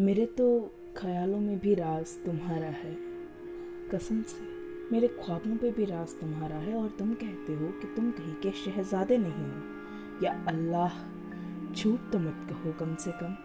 मेरे तो ख्यालों में भी राज तुम्हारा है। कसम से, मेरे ख्वाबों पे भी राज तुम्हारा है और तुम कहते हो कि तुम कहीं के शहजादे नहीं हो। या अल्लाह, झूठ तो मत कहो कम से कम।